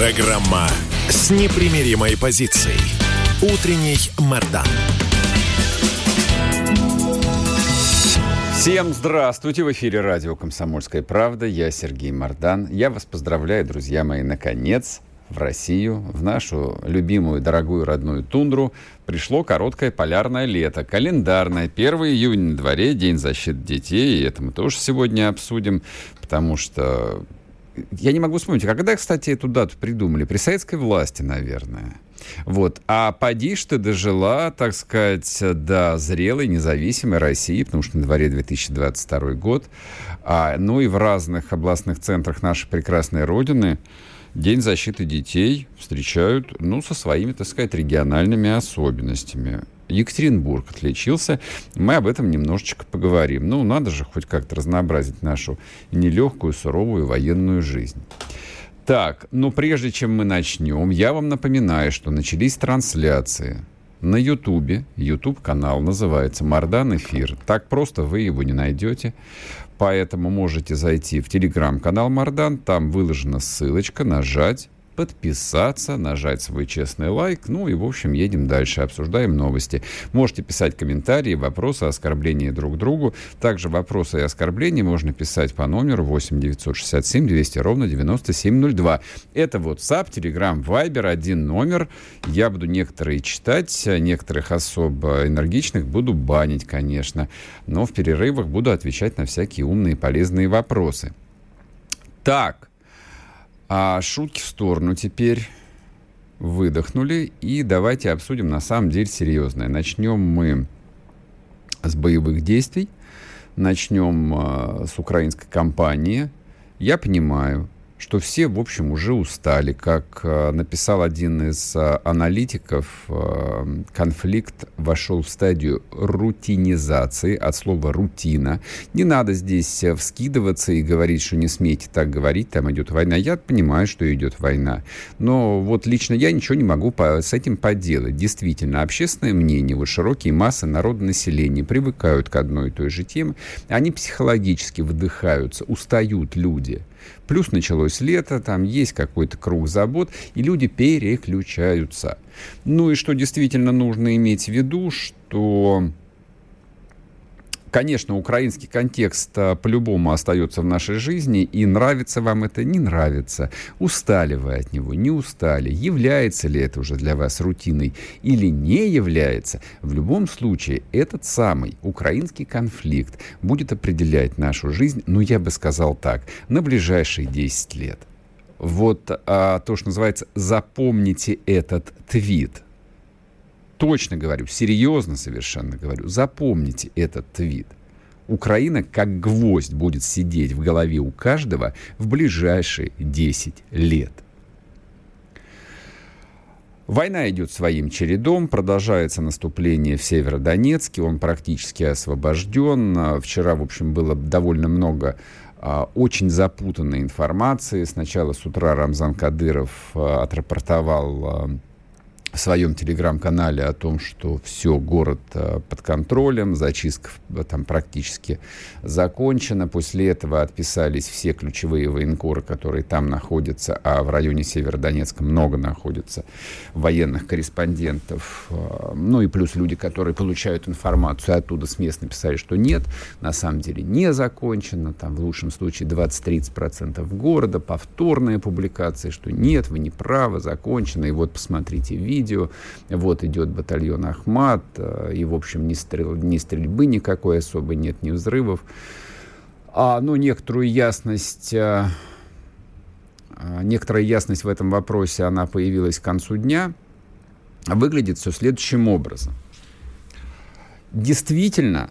Программа с непримиримой позицией. Утренний Мордан. Всем здравствуйте! В эфире радио «Комсомольская правда». Я Сергей Мордан. Я вас поздравляю, друзья мои, наконец в Россию, в нашу любимую, дорогую, родную тундру, пришло короткое полярное лето, календарное. 1 июня на дворе, День защиты детей, и это мы тоже сегодня обсудим, потому что я не могу вспомнить, когда, кстати, эту дату придумали? При советской власти, наверное. Вот. А поди ты дожила, так сказать, до зрелой, независимой России, потому что на дворе 2022 год. А, ну и в разных областных центрах нашей прекрасной Родины День защиты детей встречают, ну, со своими, так сказать, региональными особенностями. Екатеринбург отличился. Мы об этом немножечко поговорим. Ну, надо же хоть как-то разнообразить нашу нелегкую, суровую военную жизнь. Так, но прежде чем мы начнем, я вам напоминаю, что начались трансляции на Ютубе. Ютуб-канал называется «Мардан Эфир». Так просто вы его не найдете. Поэтому можете зайти в телеграм-канал «Мардан». Там выложена ссылочка, нажать подписаться, нажать свой честный лайк. Ну и, в общем, едем дальше, обсуждаем новости. Можете писать комментарии, вопросы, оскорбления друг другу. Также вопросы и оскорбления можно писать по номеру 8 967 200 ровно 9702. Это WhatsApp, Telegram, Viber, один номер. Я буду некоторые читать, некоторых особо энергичных буду банить, конечно. Но в перерывах буду отвечать на всякие умные и полезные вопросы. Так, а шутки в сторону теперь. Выдохнули. И давайте обсудим на самом деле серьезное. Начнем мы с боевых действий. Начнем э, с украинской кампании. Я понимаю, что все, в общем, уже устали. Как э, написал один из э, аналитиков, э, конфликт вошел в стадию рутинизации, от слова «рутина». Не надо здесь вскидываться и говорить, что не смейте так говорить, там идет война. Я понимаю, что идет война. Но вот лично я ничего не могу с этим поделать. Действительно, общественное мнение, вот широкие массы народа населения привыкают к одной и той же теме. Они психологически выдыхаются, устают люди. Плюс началось лето, там есть какой-то круг забот, и люди переключаются. Ну и что действительно нужно иметь в виду, что Конечно, украинский контекст а, по-любому остается в нашей жизни, и нравится вам это, не нравится. Устали вы от него, не устали. Является ли это уже для вас рутиной или не является, в любом случае этот самый украинский конфликт будет определять нашу жизнь, ну я бы сказал так, на ближайшие 10 лет. Вот а, то, что называется «запомните этот твит», точно говорю, серьезно совершенно говорю, запомните этот твит. Украина как гвоздь будет сидеть в голове у каждого в ближайшие 10 лет. Война идет своим чередом, продолжается наступление в Северодонецке, он практически освобожден. Вчера, в общем, было довольно много а, очень запутанной информации. Сначала с утра Рамзан Кадыров а, отрапортовал а, в своем телеграм-канале о том, что все, город э, под контролем, зачистка э, там практически закончена. После этого отписались все ключевые военкоры, которые там находятся, а в районе Северодонецка много находится военных корреспондентов. Э, ну и плюс люди, которые получают информацию оттуда с мест, написали, что нет, на самом деле не закончено. Там в лучшем случае 20-30% города, повторная публикация, что нет, вы не правы, закончено. И вот посмотрите видео видео. Вот идет батальон Ахмат, э, и, в общем, ни, стрел, ни стрельбы никакой особой нет, ни взрывов. А, ну, некоторую ясность, а, некоторая ясность в этом вопросе, она появилась к концу дня. Выглядит все следующим образом. Действительно,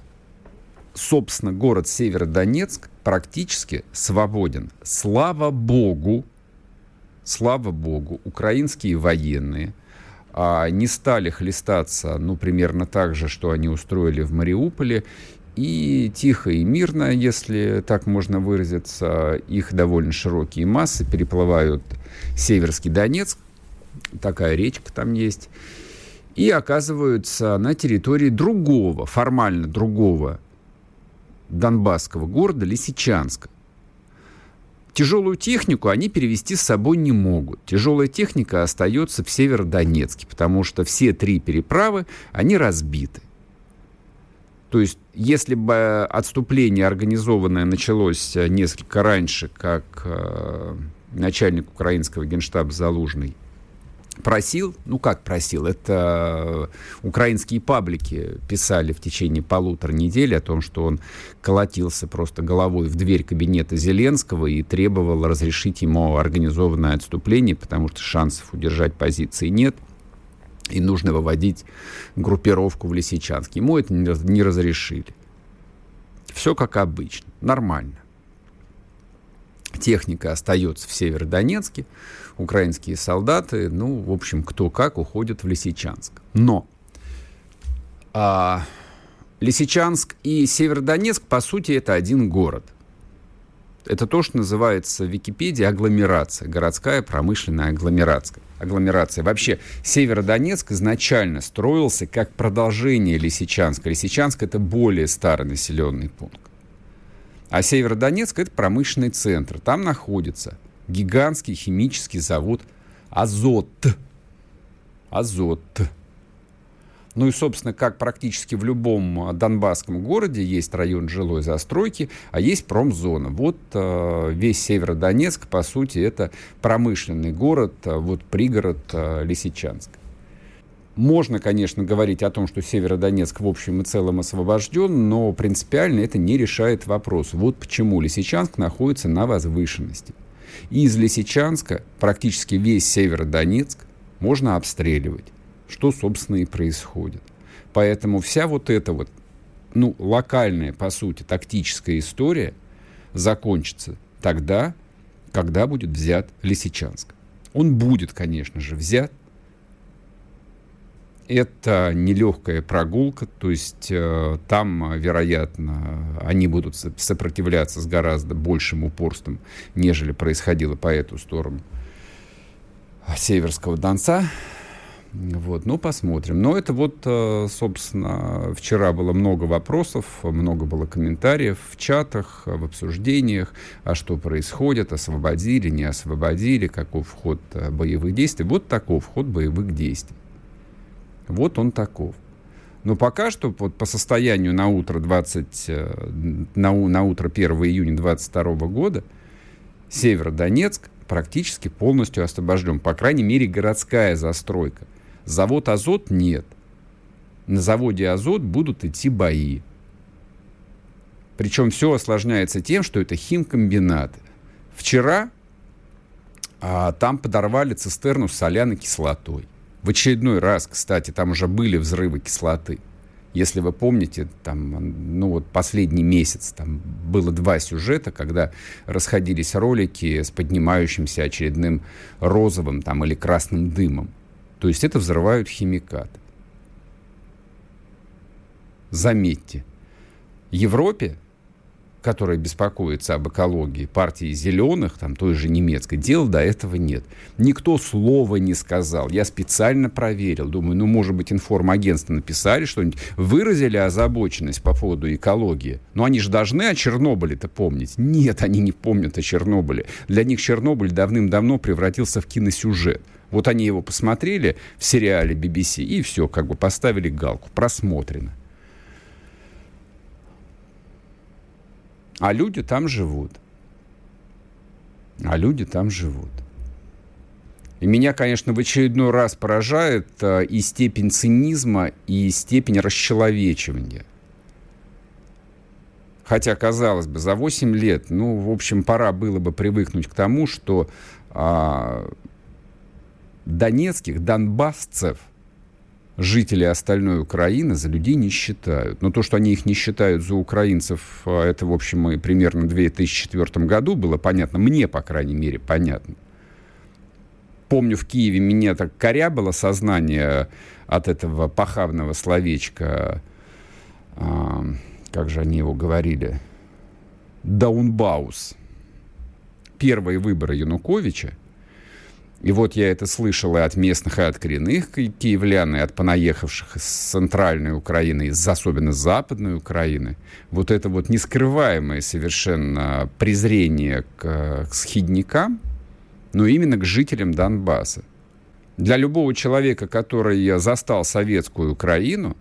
собственно, город Северодонецк практически свободен. Слава богу, слава богу, украинские военные а, не стали хлестаться, ну, примерно так же, что они устроили в Мариуполе, и тихо и мирно, если так можно выразиться, их довольно широкие массы переплывают Северский Донецк, такая речка там есть, и оказываются на территории другого, формально другого донбасского города Лисичанска. Тяжелую технику они перевести с собой не могут. Тяжелая техника остается в Северодонецке, потому что все три переправы, они разбиты. То есть, если бы отступление организованное началось несколько раньше, как э, начальник украинского генштаба Залужный просил, ну как просил, это украинские паблики писали в течение полутора недель о том, что он колотился просто головой в дверь кабинета Зеленского и требовал разрешить ему организованное отступление, потому что шансов удержать позиции нет, и нужно выводить группировку в Лисичанск. Ему это не разрешили. Все как обычно, нормально. Техника остается в Северодонецке, украинские солдаты, ну, в общем, кто как, уходят в Лисичанск. Но а, Лисичанск и Северодонецк, по сути, это один город. Это то, что называется в Википедии агломерация, городская промышленная агломерация. агломерация. Вообще, Северодонецк изначально строился как продолжение Лисичанска. Лисичанск — это более старый населенный пункт. А Северодонецк — это промышленный центр. Там находится гигантский химический завод «Азот». «Азот». Ну и, собственно, как практически в любом донбасском городе есть район жилой застройки, а есть промзона. Вот э, весь Северодонецк, по сути, это промышленный город, э, вот пригород э, Лисичанск. Можно, конечно, говорить о том, что Северодонецк в общем и целом освобожден, но принципиально это не решает вопрос. Вот почему Лисичанск находится на возвышенности. И из Лисичанска практически весь Северодонецк можно обстреливать, что, собственно, и происходит. Поэтому вся вот эта вот, ну, локальная, по сути, тактическая история закончится тогда, когда будет взят Лисичанск. Он будет, конечно же, взят, это нелегкая прогулка, то есть э, там, вероятно, они будут сопротивляться с гораздо большим упорством, нежели происходило по эту сторону Северского Донца. Вот, ну, посмотрим. Но это вот, э, собственно, вчера было много вопросов, много было комментариев в чатах, в обсуждениях, а что происходит, освободили, не освободили, каков ход э, боевых действий. Вот таков ход боевых действий. Вот он таков. Но пока что вот по состоянию на утро, 20, э, на, на утро 1 июня 2022 года Северодонецк практически полностью освобожден. По крайней мере, городская застройка. Завод «Азот» нет. На заводе «Азот» будут идти бои. Причем все осложняется тем, что это химкомбинаты. Вчера а, там подорвали цистерну с соляной кислотой. В очередной раз, кстати, там уже были взрывы кислоты. Если вы помните, там, ну вот последний месяц там было два сюжета, когда расходились ролики с поднимающимся очередным розовым там или красным дымом. То есть это взрывают химикаты. Заметьте, Европе которая беспокоится об экологии, партии зеленых, там той же немецкой, дела до этого нет. Никто слова не сказал. Я специально проверил. Думаю, ну, может быть, информагентство написали что-нибудь, выразили озабоченность по поводу экологии. Но они же должны о Чернобыле-то помнить. Нет, они не помнят о Чернобыле. Для них Чернобыль давным-давно превратился в киносюжет. Вот они его посмотрели в сериале BBC и все, как бы поставили галку. Просмотрено. А люди там живут. А люди там живут. И меня, конечно, в очередной раз поражает э, и степень цинизма, и степень расчеловечивания. Хотя, казалось бы, за 8 лет, ну, в общем, пора было бы привыкнуть к тому, что а, донецких, донбассцев жители остальной Украины за людей не считают. Но то, что они их не считают за украинцев, а, это, в общем, и примерно в 2004 году было понятно, мне, по крайней мере, понятно. помню, в Киеве меня так корябало сознание от этого похабного словечка, а, как же они его говорили, Даунбаус. Первые выборы Януковича. И вот я это слышал и от местных, и от коренных киевлян, и от понаехавших из центральной Украины, из особенно западной Украины. Вот это вот нескрываемое совершенно презрение к, к схидникам, но именно к жителям Донбасса. Для любого человека, который застал советскую Украину,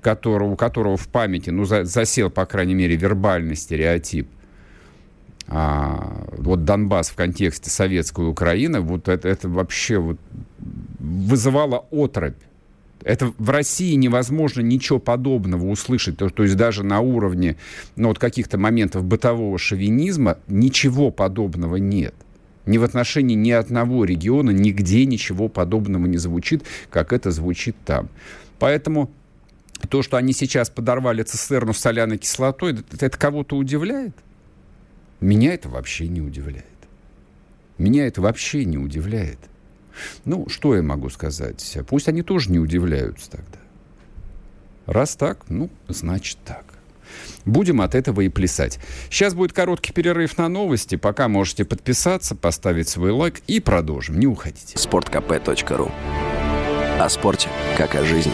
которого, у которого в памяти ну, за, засел, по крайней мере, вербальный стереотип, а, вот Донбасс в контексте советской Украины, вот это, это вообще вот вызывало отрыбь. Это в России невозможно ничего подобного услышать. То, то есть даже на уровне ну, вот каких-то моментов бытового шовинизма ничего подобного нет. Ни в отношении ни одного региона нигде ничего подобного не звучит, как это звучит там. Поэтому то, что они сейчас подорвали цистерну с соляной кислотой, это, это кого-то удивляет? Меня это вообще не удивляет. Меня это вообще не удивляет. Ну, что я могу сказать? Пусть они тоже не удивляются тогда. Раз так, ну, значит так. Будем от этого и плясать. Сейчас будет короткий перерыв на новости. Пока можете подписаться, поставить свой лайк и продолжим. Не уходите. Спорткп.ру О спорте, как о жизни.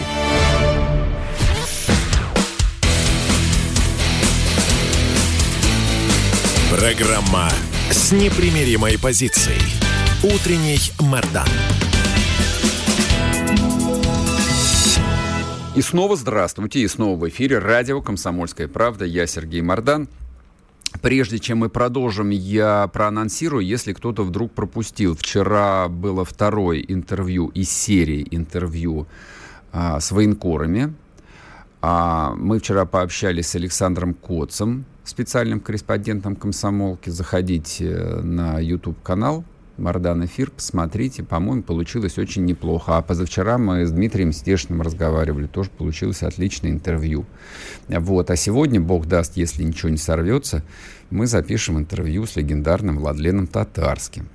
Программа с непримиримой позицией. Утренний Мордан. И снова здравствуйте, и снова в эфире радио «Комсомольская правда». Я Сергей Мордан. Прежде чем мы продолжим, я проанонсирую, если кто-то вдруг пропустил. Вчера было второе интервью из серии интервью а, с военкорами. А, мы вчера пообщались с Александром Коцем, специальным корреспондентом комсомолки. Заходите на YouTube-канал Мардан эфир, посмотрите, по-моему, получилось очень неплохо. А позавчера мы с Дмитрием Стешиным разговаривали, тоже получилось отличное интервью. Вот. А сегодня, бог даст, если ничего не сорвется, мы запишем интервью с легендарным Владленом Татарским.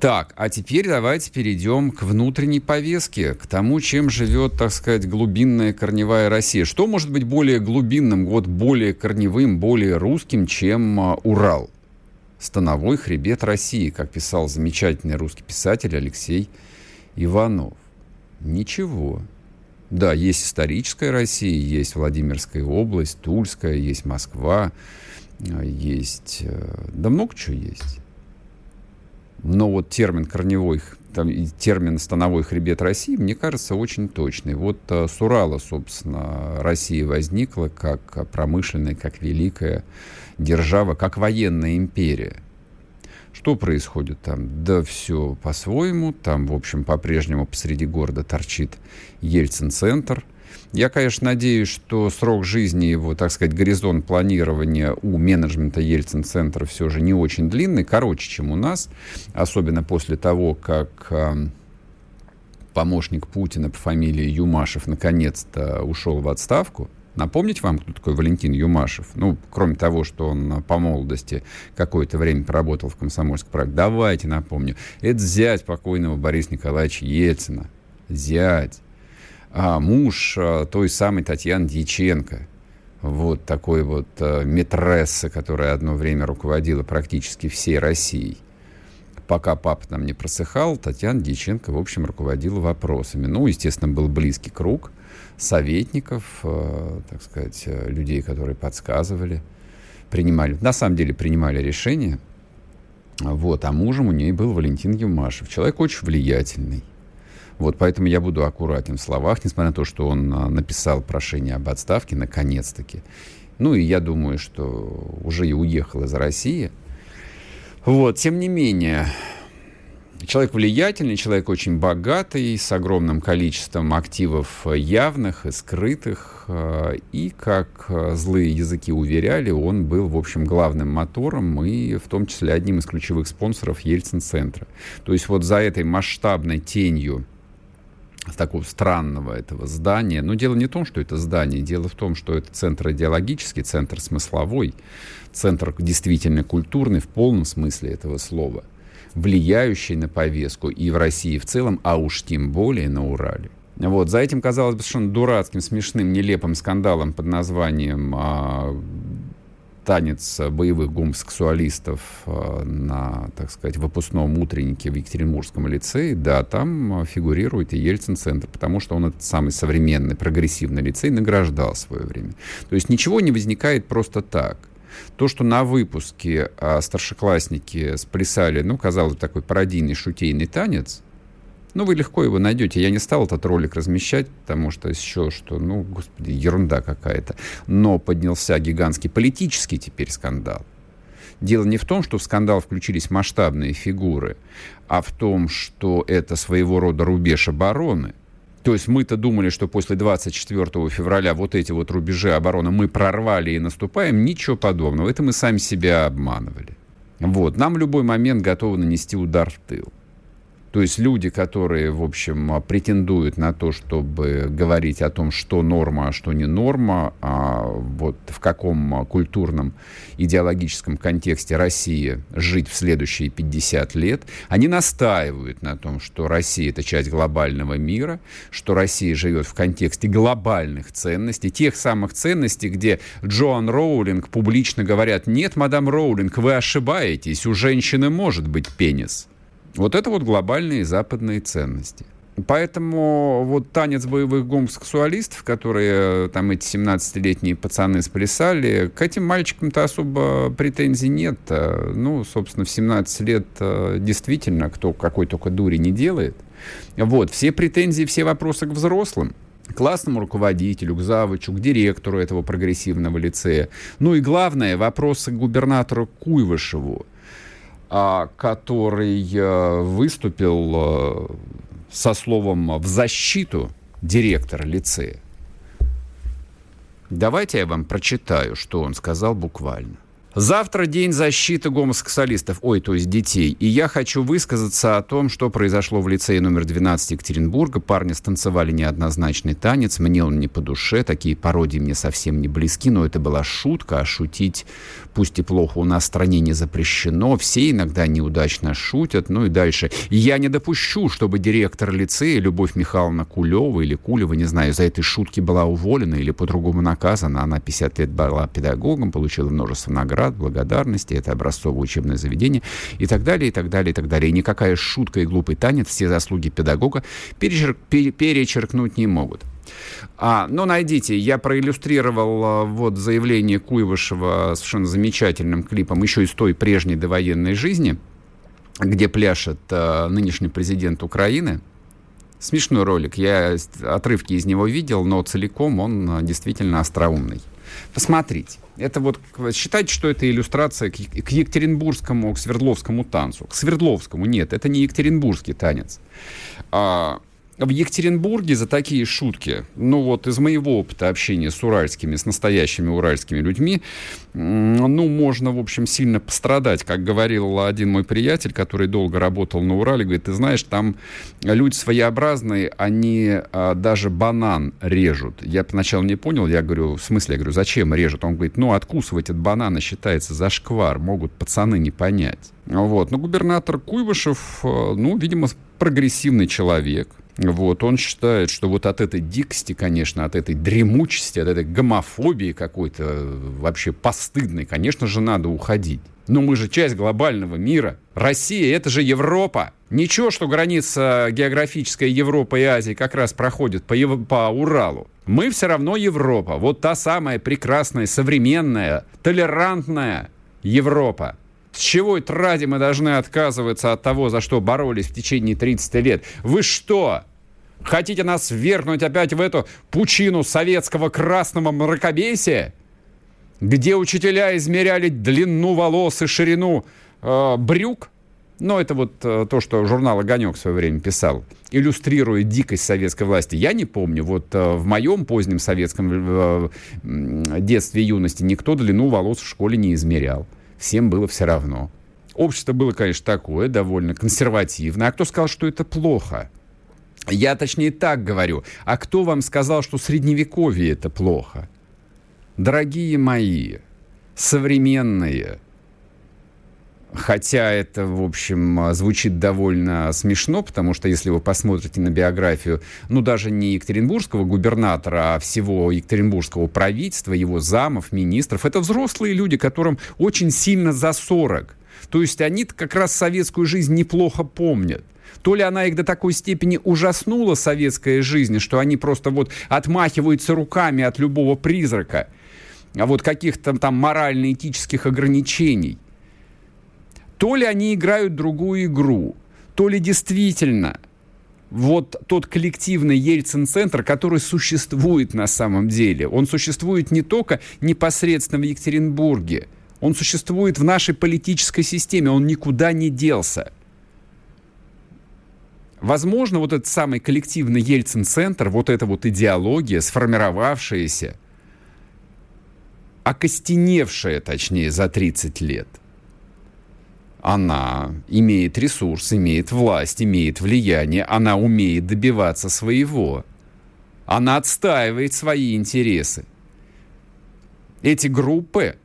Так, а теперь давайте перейдем к внутренней повестке, к тому, чем живет, так сказать, глубинная корневая Россия. Что может быть более глубинным, вот более корневым, более русским, чем а, Урал? становой хребет России, как писал замечательный русский писатель Алексей Иванов. Ничего. Да, есть историческая Россия, есть Владимирская область, Тульская, есть Москва, есть... Э, да много чего есть. Но вот термин корневой, там, термин становой хребет России, мне кажется, очень точный. Вот э, с Урала, собственно, Россия возникла как промышленная, как великая держава, как военная империя. Что происходит там? Да все по-своему. Там, в общем, по-прежнему посреди города торчит Ельцин-центр. Я, конечно, надеюсь, что срок жизни его, так сказать, горизонт планирования у менеджмента Ельцин-центра все же не очень длинный, короче, чем у нас, особенно после того, как э, помощник Путина по фамилии Юмашев наконец-то ушел в отставку. Напомнить вам, кто такой Валентин Юмашев? Ну, кроме того, что он по молодости какое-то время проработал в комсомольской правде. Давайте напомню. Это зять покойного Бориса Николаевича Ельцина. Зять. А, муж а, той самой Татьяны Дьяченко. Вот такой вот а, метресса, которая одно время руководила практически всей Россией пока папа там не просыхал, Татьяна Дьяченко, в общем, руководила вопросами. Ну, естественно, был близкий круг советников, так сказать, людей, которые подсказывали, принимали, на самом деле принимали решения. Вот, а мужем у нее был Валентин Юмашев, человек очень влиятельный. Вот, поэтому я буду аккуратен в словах, несмотря на то, что он а, написал прошение об отставке, наконец-таки. Ну, и я думаю, что уже и уехал из России. Вот, тем не менее, Человек влиятельный, человек очень богатый, с огромным количеством активов явных и скрытых. Э, и, как э, злые языки уверяли, он был, в общем, главным мотором и в том числе одним из ключевых спонсоров Ельцин-центра. То есть вот за этой масштабной тенью такого странного этого здания. Но дело не в том, что это здание, дело в том, что это центр идеологический, центр смысловой, центр действительно культурный в полном смысле этого слова – влияющей на повестку и в России в целом, а уж тем более на Урале. Вот. За этим, казалось бы, совершенно дурацким, смешным, нелепым скандалом под названием а, танец боевых гомосексуалистов а, на, так сказать, выпускном утреннике в Екатеринбургском лицее, да, там фигурирует и Ельцин-центр, потому что он этот самый современный, прогрессивный лицей награждал в свое время. То есть ничего не возникает просто так. То, что на выпуске а, старшеклассники сплясали, ну, казалось, такой пародийный шутейный танец, ну, вы легко его найдете. Я не стал этот ролик размещать, потому что еще что, ну, господи, ерунда какая-то. Но поднялся гигантский политический теперь скандал. Дело не в том, что в скандал включились масштабные фигуры, а в том, что это своего рода рубеж обороны. То есть мы-то думали, что после 24 февраля вот эти вот рубежи обороны мы прорвали и наступаем. Ничего подобного. Это мы сами себя обманывали. Вот. Нам в любой момент готовы нанести удар в тыл. То есть люди, которые, в общем, претендуют на то, чтобы говорить о том, что норма, а что не норма, а вот в каком культурном, идеологическом контексте России жить в следующие 50 лет, они настаивают на том, что Россия – это часть глобального мира, что Россия живет в контексте глобальных ценностей, тех самых ценностей, где Джоан Роулинг публично говорят, нет, мадам Роулинг, вы ошибаетесь, у женщины может быть пенис. Вот это вот глобальные западные ценности. Поэтому вот танец боевых гомосексуалистов, которые э, там эти 17-летние пацаны сплясали, к этим мальчикам-то особо претензий нет. Э, ну, собственно, в 17 лет э, действительно кто какой только дури не делает. Вот, все претензии, все вопросы к взрослым классному руководителю, к завучу, к директору этого прогрессивного лицея. Ну и главное, вопросы к губернатору Куйвышеву. А, который э, выступил э, со словом в защиту директора лицея. Давайте я вам прочитаю, что он сказал буквально. Завтра день защиты гомосексуалистов, ой, то есть детей. И я хочу высказаться о том, что произошло в лицее номер 12 Екатеринбурга. Парни станцевали неоднозначный танец. Мне он не по душе. Такие пародии мне совсем не близки. Но это была шутка. А шутить, пусть и плохо, у нас в стране не запрещено. Все иногда неудачно шутят. Ну и дальше. Я не допущу, чтобы директор лицея Любовь Михайловна Кулева или Кулева, не знаю, за этой шутки была уволена или по-другому наказана. Она 50 лет была педагогом, получила множество наград наград, благодарности, это образцовое учебное заведение и так далее, и так далее, и так далее. И никакая шутка и глупый танец все заслуги педагога перечерк, перечеркнуть не могут. А, ну, найдите, я проиллюстрировал а, вот заявление Куйвышева совершенно замечательным клипом еще из той прежней довоенной жизни, где пляшет а, нынешний президент Украины. Смешной ролик, я отрывки из него видел, но целиком он а, действительно остроумный. Посмотрите. Это вот считайте, что это иллюстрация к, к Екатеринбургскому, к Свердловскому танцу. К Свердловскому нет, это не Екатеринбургский танец. А, в Екатеринбурге за такие шутки, ну вот из моего опыта общения с уральскими, с настоящими уральскими людьми, ну, можно, в общем, сильно пострадать. Как говорил один мой приятель, который долго работал на Урале, говорит, ты знаешь, там люди своеобразные, они а, даже банан режут. Я поначалу не понял, я говорю, в смысле, я говорю, зачем режут? Он говорит, ну, откусывать от банана считается зашквар, могут пацаны не понять. Вот. Но губернатор Куйвышев, а, ну, видимо, прогрессивный человек, вот, он считает, что вот от этой дикости, конечно, от этой дремучести, от этой гомофобии какой-то вообще постыдной, конечно же, надо уходить. Но мы же часть глобального мира. Россия — это же Европа. Ничего, что граница географическая Европы и Азии как раз проходит по, по Уралу. Мы все равно Европа. Вот та самая прекрасная, современная, толерантная Европа. С чего ради мы должны отказываться от того, за что боролись в течение 30 лет? Вы что? Хотите нас ввергнуть опять в эту пучину советского красного мракобесия? Где учителя измеряли длину волос и ширину э, брюк? Ну, это вот э, то, что журнал «Огонек» в свое время писал, иллюстрируя дикость советской власти. Я не помню, вот э, в моем позднем советском э, детстве и юности никто длину волос в школе не измерял всем было все равно. Общество было, конечно, такое, довольно консервативное. А кто сказал, что это плохо? Я точнее так говорю. А кто вам сказал, что средневековье это плохо? Дорогие мои, современные, Хотя это, в общем, звучит довольно смешно, потому что если вы посмотрите на биографию, ну, даже не екатеринбургского губернатора, а всего екатеринбургского правительства, его замов, министров, это взрослые люди, которым очень сильно за 40. То есть они как раз советскую жизнь неплохо помнят. То ли она их до такой степени ужаснула, советская жизнь, что они просто вот отмахиваются руками от любого призрака, а вот каких-то там морально-этических ограничений. То ли они играют другую игру, то ли действительно вот тот коллективный Ельцин-центр, который существует на самом деле. Он существует не только непосредственно в Екатеринбурге, он существует в нашей политической системе, он никуда не делся. Возможно, вот этот самый коллективный Ельцин-центр, вот эта вот идеология, сформировавшаяся, окостеневшая, точнее, за 30 лет, она имеет ресурс, имеет власть, имеет влияние, она умеет добиваться своего. Она отстаивает свои интересы. Эти группы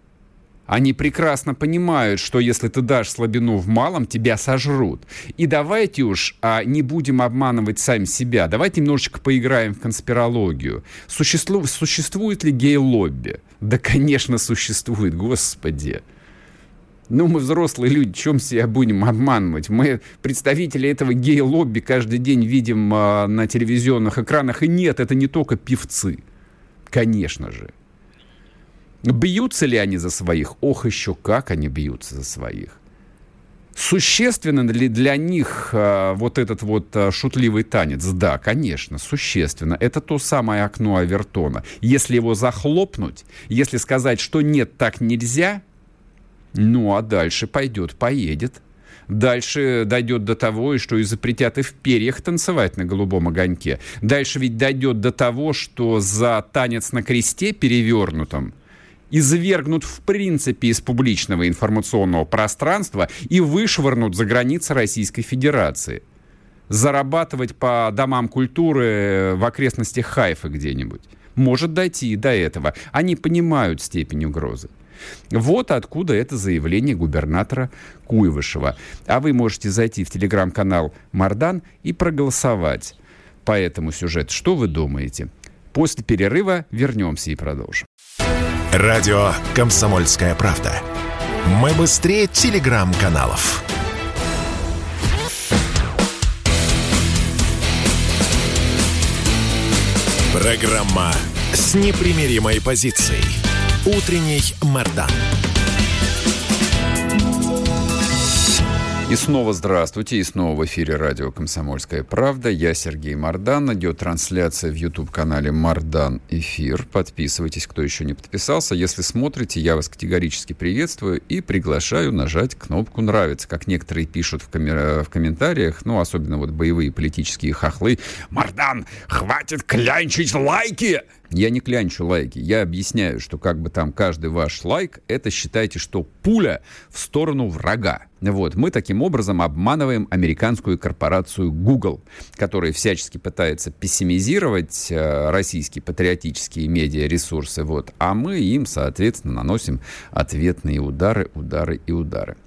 они прекрасно понимают, что если ты дашь слабину в малом, тебя сожрут. И давайте уж а, не будем обманывать сами себя. Давайте немножечко поиграем в конспирологию. Существу, существует ли гей-лобби? Да, конечно, существует, господи. Ну, мы взрослые люди, чем себя будем обманывать? Мы представители этого гей-лобби каждый день видим а, на телевизионных экранах. И нет, это не только певцы. Конечно же. Бьются ли они за своих? Ох, еще как они бьются за своих. Существенно ли для них э, вот этот вот э, шутливый танец? Да, конечно, существенно. Это то самое окно Авертона. Если его захлопнуть, если сказать, что нет, так нельзя, ну а дальше пойдет, поедет. Дальше дойдет до того, что и запретят и в перьях танцевать на голубом огоньке. Дальше ведь дойдет до того, что за танец на кресте перевернутом извергнут в принципе из публичного информационного пространства и вышвырнут за границы Российской Федерации. Зарабатывать по домам культуры в окрестностях Хайфа где-нибудь. Может дойти и до этого. Они понимают степень угрозы. Вот откуда это заявление губернатора Куйвышева. А вы можете зайти в телеграм-канал Мардан и проголосовать по этому сюжету. Что вы думаете? После перерыва вернемся и продолжим. Радио «Комсомольская правда». Мы быстрее телеграм-каналов. Программа с непримиримой позицией. Утренний Мордан. И снова здравствуйте, и снова в эфире радио «Комсомольская правда». Я Сергей Мордан. Идет трансляция в YouTube-канале «Мордан Эфир». Подписывайтесь, кто еще не подписался. Если смотрите, я вас категорически приветствую и приглашаю нажать кнопку «Нравится». Как некоторые пишут в, ком- в комментариях, ну, особенно вот боевые политические хохлы. «Мордан, хватит клянчить лайки!» Я не клянчу лайки, я объясняю, что как бы там каждый ваш лайк, это считайте, что пуля в сторону врага. Вот, мы таким образом обманываем американскую корпорацию Google, которая всячески пытается пессимизировать э, российские патриотические медиаресурсы, вот, а мы им, соответственно, наносим ответные удары, удары и удары.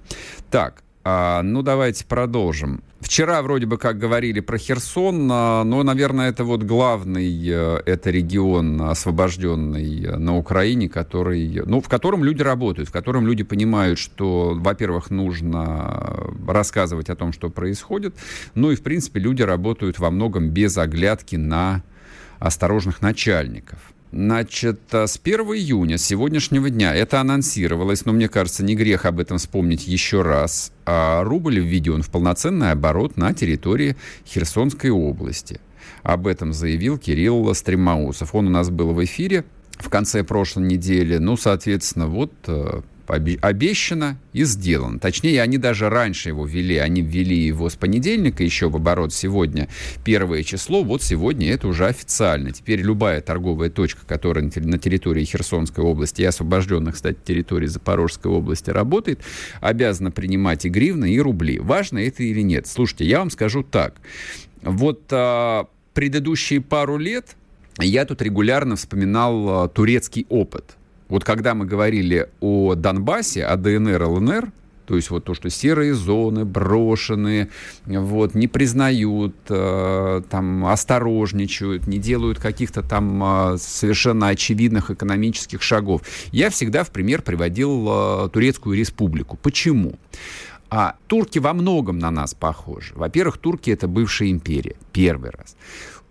Так, а, ну, давайте продолжим. Вчера вроде бы как говорили про Херсон, а, но, наверное, это вот главный, э, это регион освобожденный э, на Украине, который, ну, в котором люди работают, в котором люди понимают, что, во-первых, нужно рассказывать о том, что происходит, ну и, в принципе, люди работают во многом без оглядки на осторожных начальников. Значит, э, с 1 июня, с сегодняшнего дня, это анонсировалось, но мне кажется, не грех об этом вспомнить еще раз, а рубль введен в полноценный оборот на территории Херсонской области. Об этом заявил Кирилл Стремаусов. Он у нас был в эфире в конце прошлой недели. Ну, соответственно, вот э, обещано и сделано. Точнее, они даже раньше его ввели. Они ввели его с понедельника еще в оборот сегодня первое число. Вот сегодня это уже официально. Теперь любая торговая точка, которая на территории Херсонской области и освобожденных, кстати, территорий Запорожской области работает, обязана принимать и гривны, и рубли. Важно это или нет? Слушайте, я вам скажу так. Вот а, предыдущие пару лет я тут регулярно вспоминал а, турецкий опыт. Вот когда мы говорили о Донбассе, о ДНР, ЛНР, То есть вот то, что серые зоны брошенные, вот, не признают, э, там, осторожничают, не делают каких-то там э, совершенно очевидных экономических шагов. Я всегда в пример приводил э, Турецкую республику. Почему? А турки во многом на нас похожи. Во-первых, турки это бывшая империя, первый раз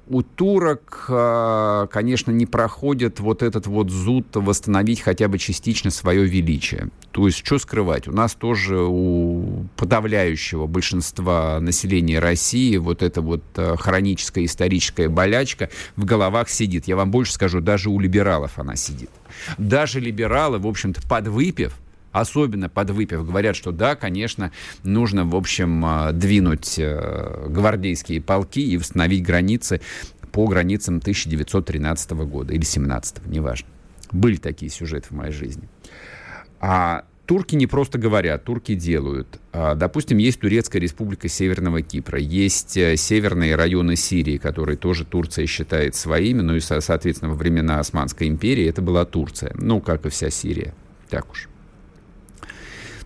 у турок, а, конечно, не проходит вот этот вот зуд восстановить хотя бы частично свое величие. То есть, что скрывать? У нас тоже у подавляющего большинства населения России вот эта вот а, хроническая историческая болячка в головах сидит. Я вам больше скажу, даже у либералов она сидит. Даже либералы, в общем-то, подвыпив, особенно подвыпив, говорят, что да, конечно, нужно, в общем, а, двинуть э, гвардейские полки и восстановить границы по границам 1913 года или 17 неважно. Были такие сюжеты в моей жизни. А турки не просто говорят, турки делают. А, допустим, есть Турецкая республика Северного Кипра, есть э, северные районы Сирии, которые тоже Турция считает своими, ну и, соответственно, во времена Османской империи это была Турция, ну, как и вся Сирия, так уж.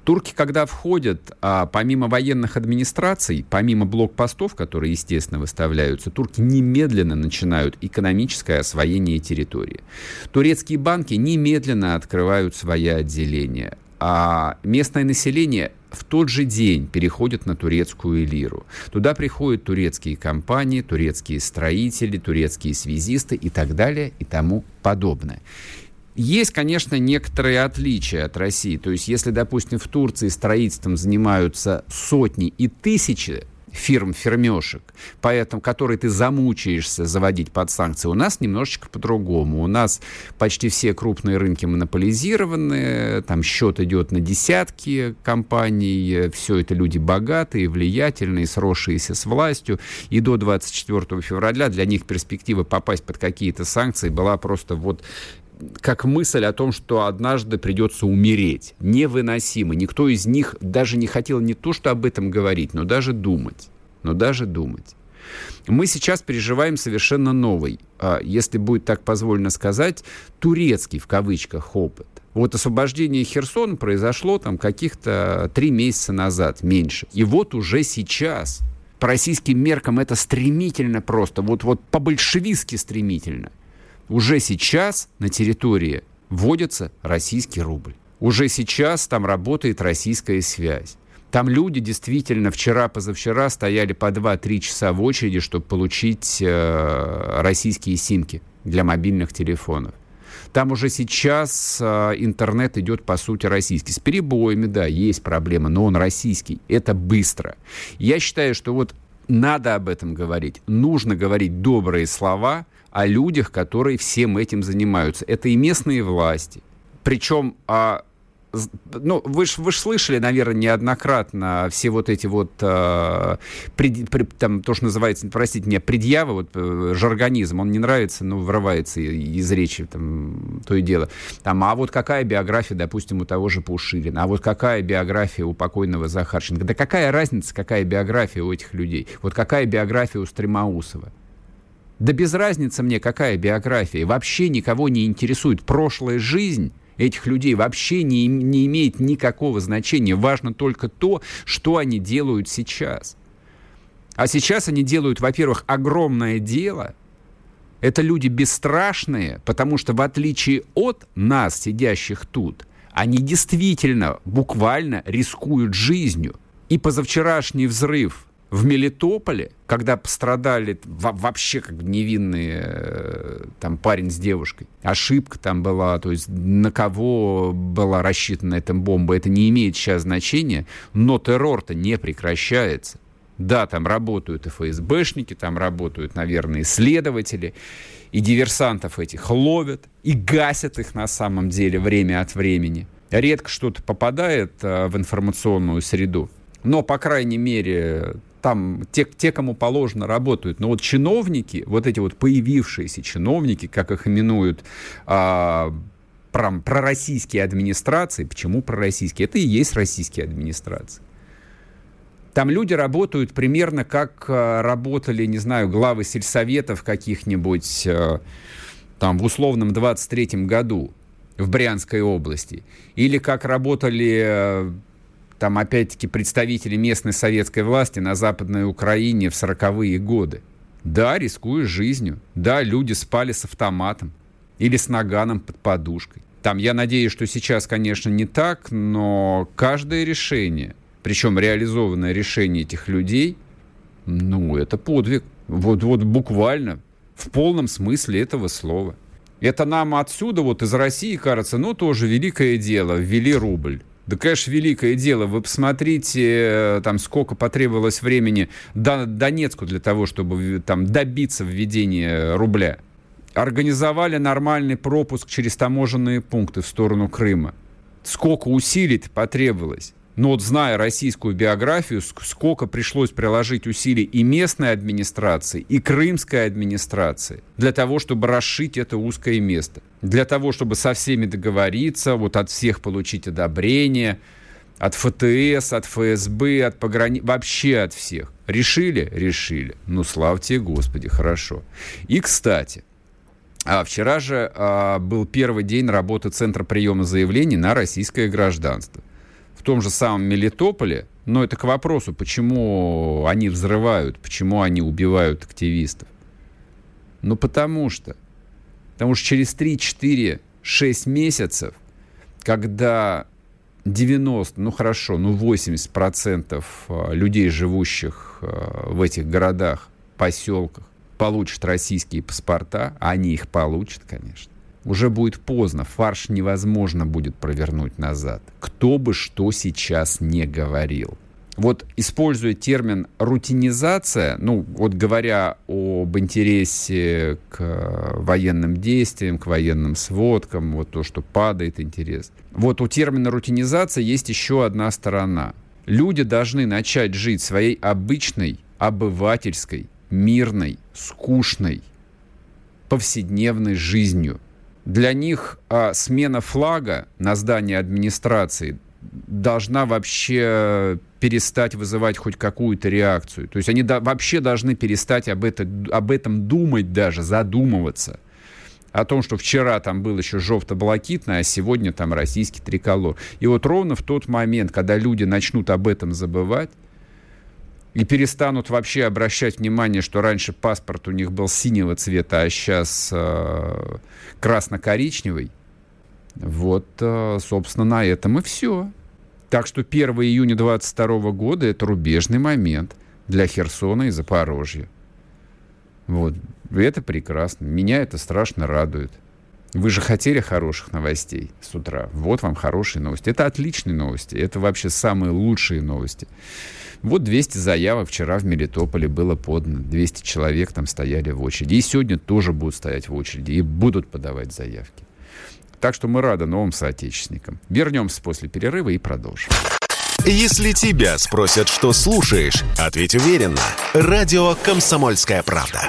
Турки, когда входят, а, помимо военных администраций, помимо блокпостов, которые, естественно, выставляются, турки немедленно начинают экономическое освоение территории. Турецкие банки немедленно открывают свои отделения. А местное население в тот же день переходит на турецкую лиру. Туда приходят турецкие компании, турецкие строители, турецкие связисты и так далее и тому подобное. Есть, конечно, некоторые отличия от России. То есть, если, допустим, в Турции строительством занимаются сотни и тысячи фирм, фермешек, поэтому, которые ты замучаешься заводить под санкции. У нас немножечко по-другому. У нас почти все крупные рынки монополизированы, там счет идет на десятки компаний, все это люди богатые, влиятельные, сросшиеся с властью. И до 24 февраля для них перспектива попасть под какие-то санкции была просто вот как мысль о том, что однажды придется умереть. Невыносимо. Никто из них даже не хотел не то, что об этом говорить, но даже думать. Но даже думать. Мы сейчас переживаем совершенно новый, а, если будет так позволено сказать, турецкий в кавычках опыт. Вот освобождение Херсона произошло там каких-то три месяца назад, меньше. И вот уже сейчас по российским меркам это стремительно просто, вот, вот по-большевистски стремительно уже сейчас на территории вводится российский рубль. Уже сейчас там работает российская связь. Там люди действительно вчера-позавчера стояли по 2-3 часа в очереди, чтобы получить э, российские симки для мобильных телефонов. Там уже сейчас э, интернет идет, по сути, российский. С перебоями, да, есть проблема, но он российский. Это быстро. Я считаю, что вот надо об этом говорить. Нужно говорить добрые слова – о людях, которые всем этим занимаются. Это и местные власти. Причем а, ну, вы же вы ж слышали, наверное, неоднократно все вот эти вот, э, пред, пред, там, то, что называется, простите меня, предъявы, вот, э, жаргонизм, он не нравится, но вырывается из речи, там, то и дело. Там, а вот какая биография, допустим, у того же Пушилина, а вот какая биография у покойного Захарченко? Да какая разница, какая биография у этих людей? Вот какая биография у Стремоусова? Да без разницы мне, какая биография. Вообще никого не интересует. Прошлая жизнь этих людей вообще не, не имеет никакого значения. Важно только то, что они делают сейчас. А сейчас они делают, во-первых, огромное дело. Это люди бесстрашные, потому что в отличие от нас, сидящих тут, они действительно, буквально рискуют жизнью. И позавчерашний взрыв в Мелитополе, когда пострадали вообще как невинные э, там парень с девушкой, ошибка там была, то есть на кого была рассчитана эта бомба, это не имеет сейчас значения, но террор-то не прекращается. Да, там работают и ФСБшники, там работают, наверное, исследователи, и диверсантов этих ловят, и гасят их на самом деле время от времени. Редко что-то попадает а, в информационную среду, но, по крайней мере, там те, те, кому положено, работают. Но вот чиновники, вот эти вот появившиеся чиновники, как их именуют, а, про, пророссийские администрации. Почему пророссийские? Это и есть российские администрации. Там люди работают примерно как а, работали, не знаю, главы сельсоветов каких-нибудь а, там в условном 23-м году в Брянской области. Или как работали там опять-таки представители местной советской власти на Западной Украине в 40-е годы. Да, рискуя жизнью. Да, люди спали с автоматом или с наганом под подушкой. Там, я надеюсь, что сейчас, конечно, не так, но каждое решение, причем реализованное решение этих людей, ну, это подвиг. Вот, вот буквально, в полном смысле этого слова. Это нам отсюда, вот из России, кажется, ну, тоже великое дело, ввели рубль. Да, конечно, великое дело. Вы посмотрите, э, там, сколько потребовалось времени Донецку для того, чтобы там добиться введения рубля организовали нормальный пропуск через таможенные пункты в сторону Крыма. Сколько усилий потребовалось? Но вот зная российскую биографию, сколько пришлось приложить усилий и местной администрации, и крымской администрации для того, чтобы расшить это узкое место. Для того, чтобы со всеми договориться, вот от всех получить одобрение, от ФТС, от ФСБ, от пограни... вообще от всех. Решили? Решили. Ну, славьте Господи, хорошо. И, кстати, а вчера же а, был первый день работы Центра приема заявлений на российское гражданство. В том же самом Мелитополе, но это к вопросу, почему они взрывают, почему они убивают активистов. Ну, потому что. Потому что через 3, 4, 6 месяцев, когда 90, ну хорошо, ну 80 процентов а, людей, живущих а, в этих городах, поселках, получат российские паспорта, они их получат, конечно, уже будет поздно, фарш невозможно будет провернуть назад. Кто бы что сейчас не говорил. Вот используя термин рутинизация, ну вот говоря об интересе к военным действиям, к военным сводкам, вот то, что падает интерес. Вот у термина рутинизация есть еще одна сторона. Люди должны начать жить своей обычной, обывательской, мирной, скучной, повседневной жизнью. Для них а, смена флага на здании администрации должна вообще перестать вызывать хоть какую-то реакцию. То есть они до, вообще должны перестать об, это, об этом думать даже, задумываться. О том, что вчера там был еще желто-блакитный, а сегодня там российский триколор. И вот ровно в тот момент, когда люди начнут об этом забывать, и перестанут вообще обращать внимание, что раньше паспорт у них был синего цвета, а сейчас э, красно-коричневый. Вот, э, собственно, на этом и все. Так что 1 июня 22 года это рубежный момент для Херсона и Запорожья. Вот. Это прекрасно. Меня это страшно радует. Вы же хотели хороших новостей с утра. Вот вам хорошие новости. Это отличные новости. Это вообще самые лучшие новости. Вот 200 заявок вчера в Мелитополе было подано. 200 человек там стояли в очереди. И сегодня тоже будут стоять в очереди и будут подавать заявки. Так что мы рады новым соотечественникам. Вернемся после перерыва и продолжим. Если тебя спросят, что слушаешь, ответь уверенно. Радио «Комсомольская правда».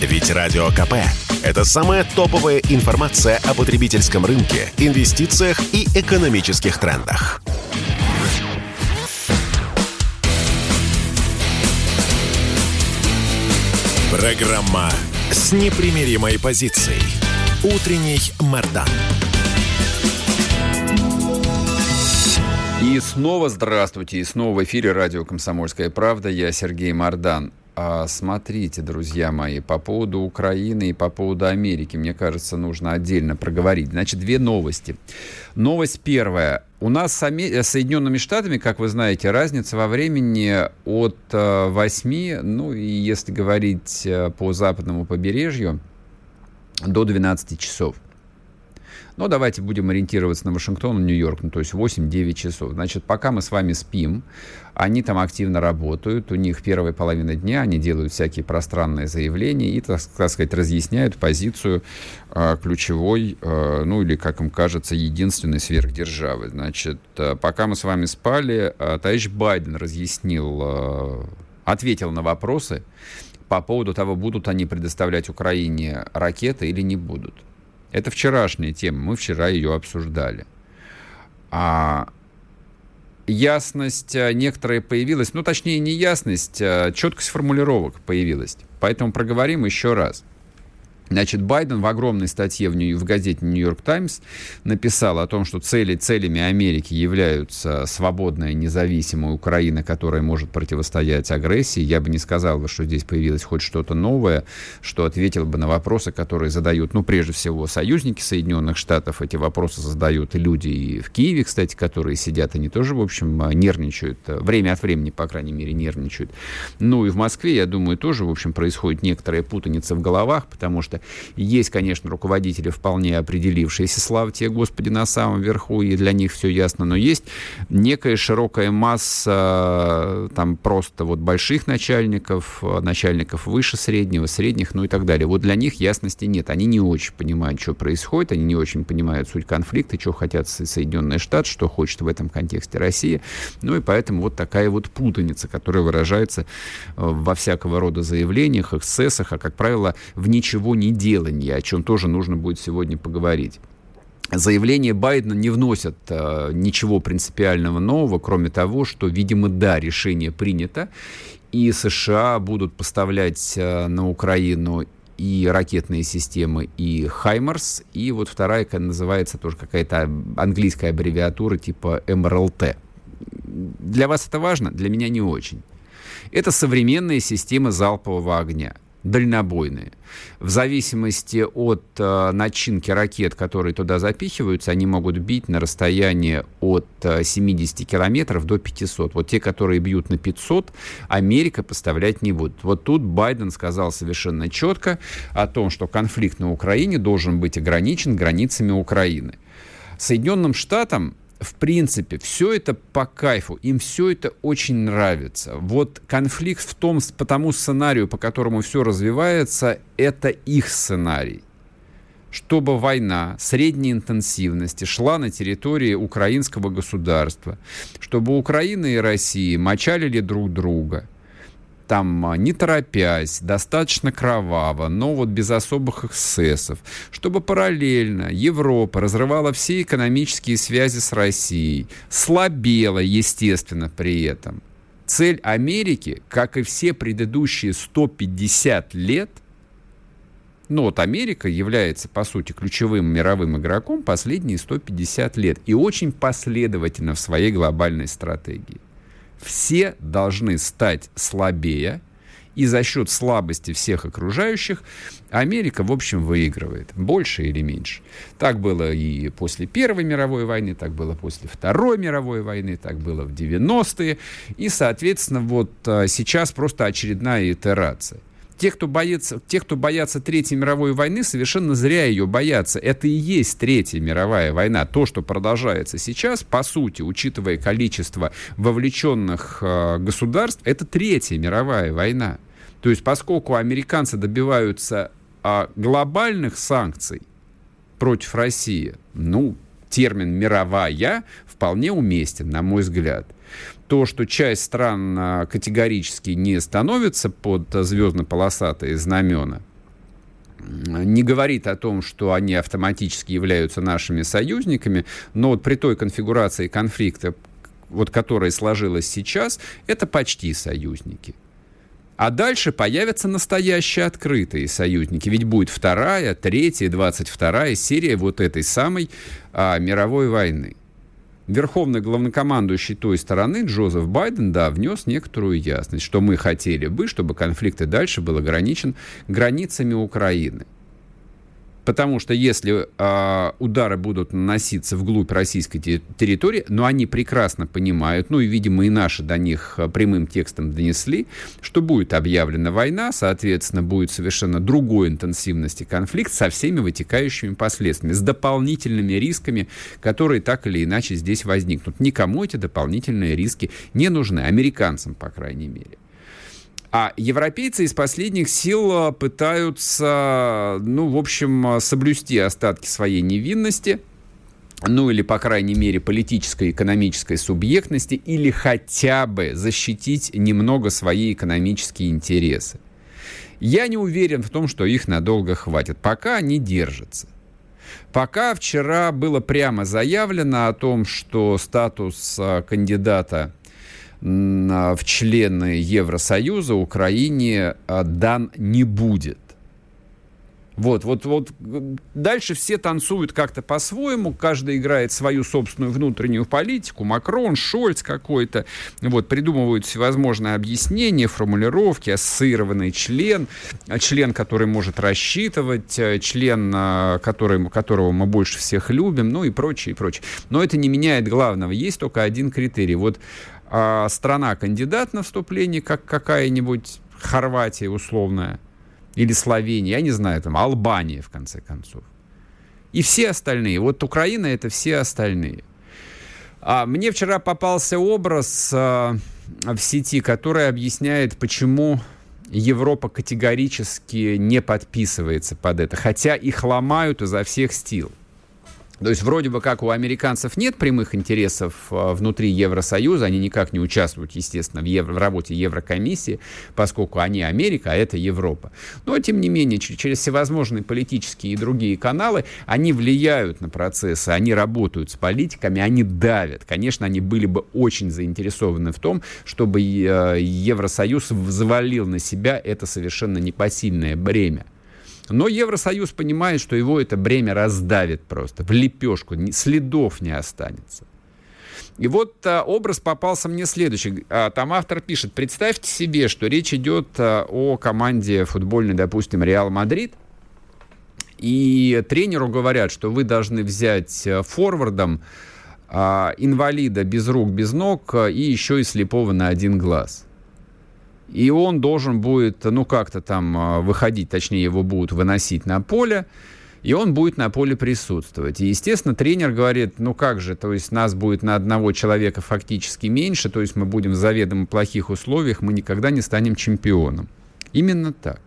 Ведь Радио КП – это самая топовая информация о потребительском рынке, инвестициях и экономических трендах. Программа с непримиримой позицией. Утренний Мордан. И снова здравствуйте, и снова в эфире радио «Комсомольская правда». Я Сергей Мордан. А, смотрите, друзья мои, по поводу Украины и по поводу Америки, мне кажется, нужно отдельно проговорить. Значит, две новости. Новость первая. У нас с э, Соединенными Штатами, как вы знаете, разница во времени от 8, э, ну и если говорить э, по западному побережью, до 12 часов. Но давайте будем ориентироваться на Вашингтон, Нью-Йорк, ну, то есть 8-9 часов. Значит, пока мы с вами спим, они там активно работают, у них первая половина дня, они делают всякие пространные заявления и, так, так сказать, разъясняют позицию э, ключевой, э, ну или, как им кажется, единственной сверхдержавы. Значит, э, пока мы с вами спали, э, товарищ Байден разъяснил, э, ответил на вопросы по поводу того, будут они предоставлять Украине ракеты или не будут. Это вчерашняя тема, мы вчера ее обсуждали. А ясность э, некоторая появилась, ну, точнее, не ясность, а четкость формулировок появилась. Поэтому проговорим еще раз. Значит, Байден в огромной статье в, Нью- в газете «Нью-Йорк Таймс» написал о том, что цели, целями Америки являются свободная, независимая Украина, которая может противостоять агрессии. Я бы не сказал, что здесь появилось хоть что-то новое, что ответил бы на вопросы, которые задают, ну, прежде всего, союзники Соединенных Штатов. Эти вопросы задают люди и в Киеве, кстати, которые сидят, они тоже, в общем, нервничают. Время от времени, по крайней мере, нервничают. Ну, и в Москве, я думаю, тоже, в общем, происходит некоторая путаница в головах, потому что есть, конечно, руководители, вполне определившиеся, слава тебе, Господи, на самом верху, и для них все ясно, но есть некая широкая масса там просто вот больших начальников, начальников выше среднего, средних, ну и так далее. Вот для них ясности нет. Они не очень понимают, что происходит, они не очень понимают суть конфликта, что хотят Соединенные Штаты, что хочет в этом контексте Россия. Ну и поэтому вот такая вот путаница, которая выражается э, во всякого рода заявлениях, эксцессах, а, как правило, в ничего не делания, о чем тоже нужно будет сегодня поговорить. Заявления Байдена не вносят э, ничего принципиального нового, кроме того, что, видимо, да, решение принято, и США будут поставлять э, на Украину и ракетные системы, и Хаймарс, и вот вторая называется тоже какая-то английская аббревиатура типа МРЛТ. Для вас это важно? Для меня не очень. Это современная система залпового огня дальнобойные. В зависимости от э, начинки ракет, которые туда запихиваются, они могут бить на расстояние от э, 70 километров до 500. Вот те, которые бьют на 500, Америка поставлять не будет. Вот тут Байден сказал совершенно четко о том, что конфликт на Украине должен быть ограничен границами Украины. Соединенным Штатам в принципе, все это по кайфу, им все это очень нравится. Вот конфликт в том, по тому сценарию, по которому все развивается, это их сценарий. Чтобы война средней интенсивности шла на территории украинского государства, чтобы Украина и Россия мочалили друг друга, там а, не торопясь, достаточно кроваво, но вот без особых эксцессов, чтобы параллельно Европа разрывала все экономические связи с Россией, слабела, естественно, при этом. Цель Америки, как и все предыдущие 150 лет, ну вот Америка является, по сути, ключевым мировым игроком последние 150 лет и очень последовательно в своей глобальной стратегии все должны стать слабее, и за счет слабости всех окружающих Америка, в общем, выигрывает, больше или меньше. Так было и после Первой мировой войны, так было после Второй мировой войны, так было в 90-е, и, соответственно, вот а, сейчас просто очередная итерация те, кто, боится, те, кто боятся Третьей мировой войны, совершенно зря ее боятся. Это и есть Третья мировая война. То, что продолжается сейчас, по сути, учитывая количество вовлеченных э, государств, это Третья мировая война. То есть, поскольку американцы добиваются э, глобальных санкций против России, ну, термин «мировая» вполне уместен, на мой взгляд – то, что часть стран а, категорически не становится под звездно-полосатые знамена, не говорит о том, что они автоматически являются нашими союзниками, но вот при той конфигурации конфликта, вот которая сложилась сейчас, это почти союзники. А дальше появятся настоящие открытые союзники. Ведь будет вторая, третья, двадцать вторая серия вот этой самой а, мировой войны верховный главнокомандующий той стороны, Джозеф Байден, да, внес некоторую ясность, что мы хотели бы, чтобы конфликт и дальше был ограничен границами Украины. Потому что если э, удары будут наноситься вглубь российской территории, но они прекрасно понимают, ну и, видимо, и наши до них а, прямым текстом донесли, что будет объявлена война, соответственно, будет совершенно другой интенсивности конфликт со всеми вытекающими последствиями, с дополнительными рисками, которые так или иначе здесь возникнут. Никому эти дополнительные риски не нужны, американцам, по крайней мере. А европейцы из последних сил э, пытаются, ну, в общем, соблюсти остатки своей невинности, ну или, по крайней мере, политической и экономической субъектности, или хотя бы защитить немного свои экономические интересы. Я не уверен в том, что их надолго хватит. Пока они держатся. Пока вчера было прямо заявлено о том, что статус э, кандидата в члены Евросоюза Украине а, дан не будет. Вот, вот, вот дальше все танцуют как-то по-своему, каждый играет свою собственную внутреннюю политику, Макрон, Шольц какой-то, вот, придумывают всевозможные объяснения, формулировки, ассоциированный член, член, который может рассчитывать, член, который, которого мы больше всех любим, ну и прочее, и прочее. Но это не меняет главного, есть только один критерий. Вот а, страна-кандидат на вступление, как какая-нибудь Хорватия условная, или Словения, я не знаю, там, Албания, в конце концов. И все остальные. Вот Украина — это все остальные. А мне вчера попался образ а, в сети, который объясняет, почему Европа категорически не подписывается под это, хотя их ломают изо всех сил. То есть вроде бы как у американцев нет прямых интересов а, внутри Евросоюза, они никак не участвуют, естественно, в, евро, в работе Еврокомиссии, поскольку они Америка, а это Европа. Но, тем не менее, через всевозможные политические и другие каналы они влияют на процессы, они работают с политиками, они давят. Конечно, они были бы очень заинтересованы в том, чтобы э, Евросоюз взвалил на себя это совершенно непосильное бремя. Но Евросоюз понимает, что его это бремя раздавит просто, в лепешку, следов не останется. И вот а, образ попался мне следующий. А, там автор пишет, представьте себе, что речь идет а, о команде футбольной, допустим, Реал Мадрид, и тренеру говорят, что вы должны взять а, форвардом а, инвалида без рук, без ног а, и еще и слепого на один глаз и он должен будет, ну, как-то там а, выходить, точнее, его будут выносить на поле, и он будет на поле присутствовать. И, естественно, тренер говорит, ну как же, то есть нас будет на одного человека фактически меньше, то есть мы будем в заведомо плохих условиях, мы никогда не станем чемпионом. Именно так.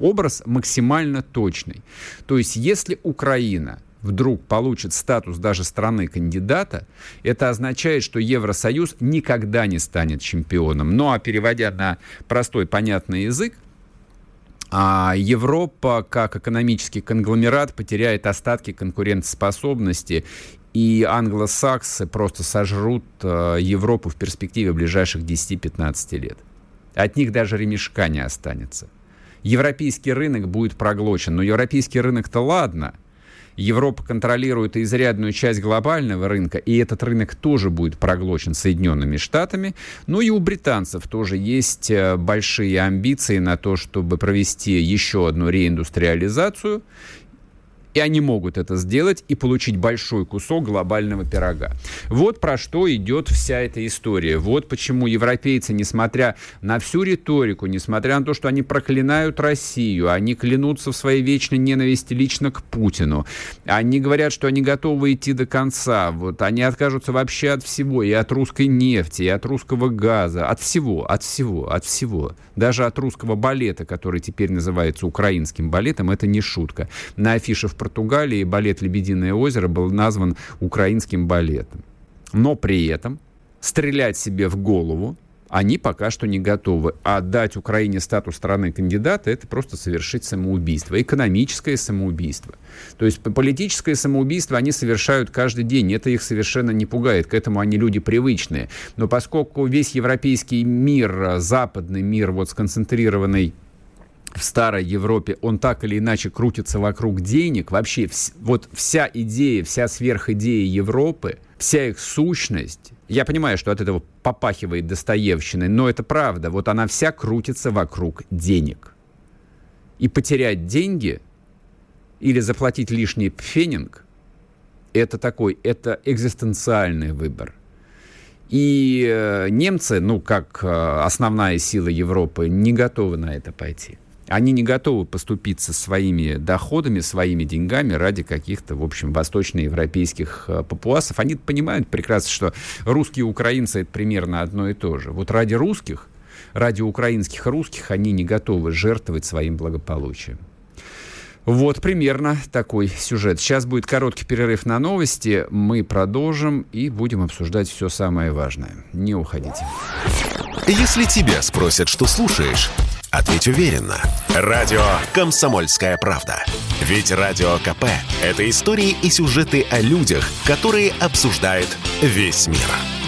Образ максимально точный. То есть если Украина вдруг получит статус даже страны-кандидата, это означает, что Евросоюз никогда не станет чемпионом. Ну а переводя на простой понятный язык, а Европа как экономический конгломерат потеряет остатки конкурентоспособности, и англосаксы просто сожрут э, Европу в перспективе ближайших 10-15 лет. От них даже ремешка не останется. Европейский рынок будет проглочен, но европейский рынок-то ладно – Европа контролирует изрядную часть глобального рынка, и этот рынок тоже будет проглочен Соединенными Штатами. Ну и у британцев тоже есть э, большие амбиции на то, чтобы провести еще одну реиндустриализацию и они могут это сделать и получить большой кусок глобального пирога. Вот про что идет вся эта история. Вот почему европейцы, несмотря на всю риторику, несмотря на то, что они проклинают Россию, они клянутся в своей вечной ненависти лично к Путину, они говорят, что они готовы идти до конца, вот они откажутся вообще от всего, и от русской нефти, и от русского газа, от всего, от всего, от всего. Даже от русского балета, который теперь называется украинским балетом, это не шутка. На афише в Португалии балет «Лебединое озеро» был назван украинским балетом. Но при этом стрелять себе в голову они пока что не готовы. А дать Украине статус страны-кандидата – это просто совершить самоубийство, экономическое самоубийство. То есть политическое самоубийство они совершают каждый день, это их совершенно не пугает, к этому они люди привычные. Но поскольку весь европейский мир, западный мир, вот сконцентрированный в старой Европе, он так или иначе крутится вокруг денег. Вообще, вот вся идея, вся сверхидея Европы, вся их сущность, я понимаю, что от этого попахивает Достоевщиной, но это правда. Вот она вся крутится вокруг денег. И потерять деньги или заплатить лишний пфенинг, это такой, это экзистенциальный выбор. И э, немцы, ну, как э, основная сила Европы, не готовы на это пойти. Они не готовы поступиться своими доходами, своими деньгами ради каких-то, в общем, восточноевропейских э, папуасов. Они понимают прекрасно, что русские и украинцы — это примерно одно и то же. Вот ради русских, ради украинских русских они не готовы жертвовать своим благополучием. Вот примерно такой сюжет. Сейчас будет короткий перерыв на новости. Мы продолжим и будем обсуждать все самое важное. Не уходите. Если тебя спросят, что слушаешь, ответь уверенно. Радио «Комсомольская правда». Ведь Радио КП – это истории и сюжеты о людях, которые обсуждает весь мир.